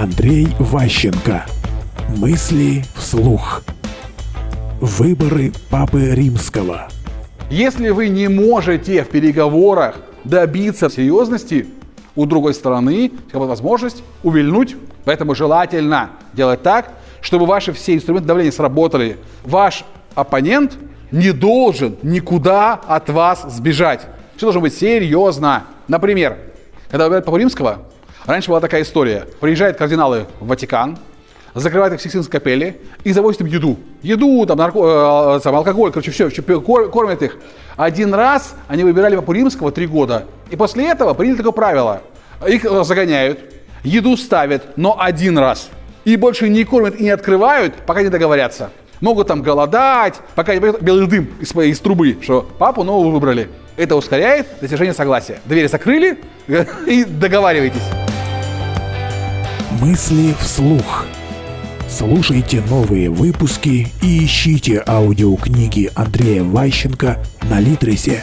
Андрей Ващенко. Мысли вслух. Выборы Папы Римского. Если вы не можете в переговорах добиться серьезности, у другой стороны как возможность увильнуть. Поэтому желательно делать так, чтобы ваши все инструменты давления сработали. Ваш оппонент не должен никуда от вас сбежать. Все должно быть серьезно. Например, когда выбирают Папу Римского, раньше была такая история. Приезжают кардиналы в Ватикан, закрывают их в Сикстинской капелле и завозят им еду. Еду, там, нарко, э, там, алкоголь, короче, все, кормят их. Один раз они выбирали Папу Римского три года. И после этого приняли такое правило. Их э, загоняют, еду ставят, но один раз. И больше не кормят и не открывают, пока не договорятся. Могут там голодать, пока не пойдет белый дым из, из трубы, что папу нового выбрали. Это ускоряет достижение согласия. Двери закрыли и договаривайтесь. Мысли вслух. Слушайте новые выпуски и ищите аудиокниги Андрея Ващенко на Литресе.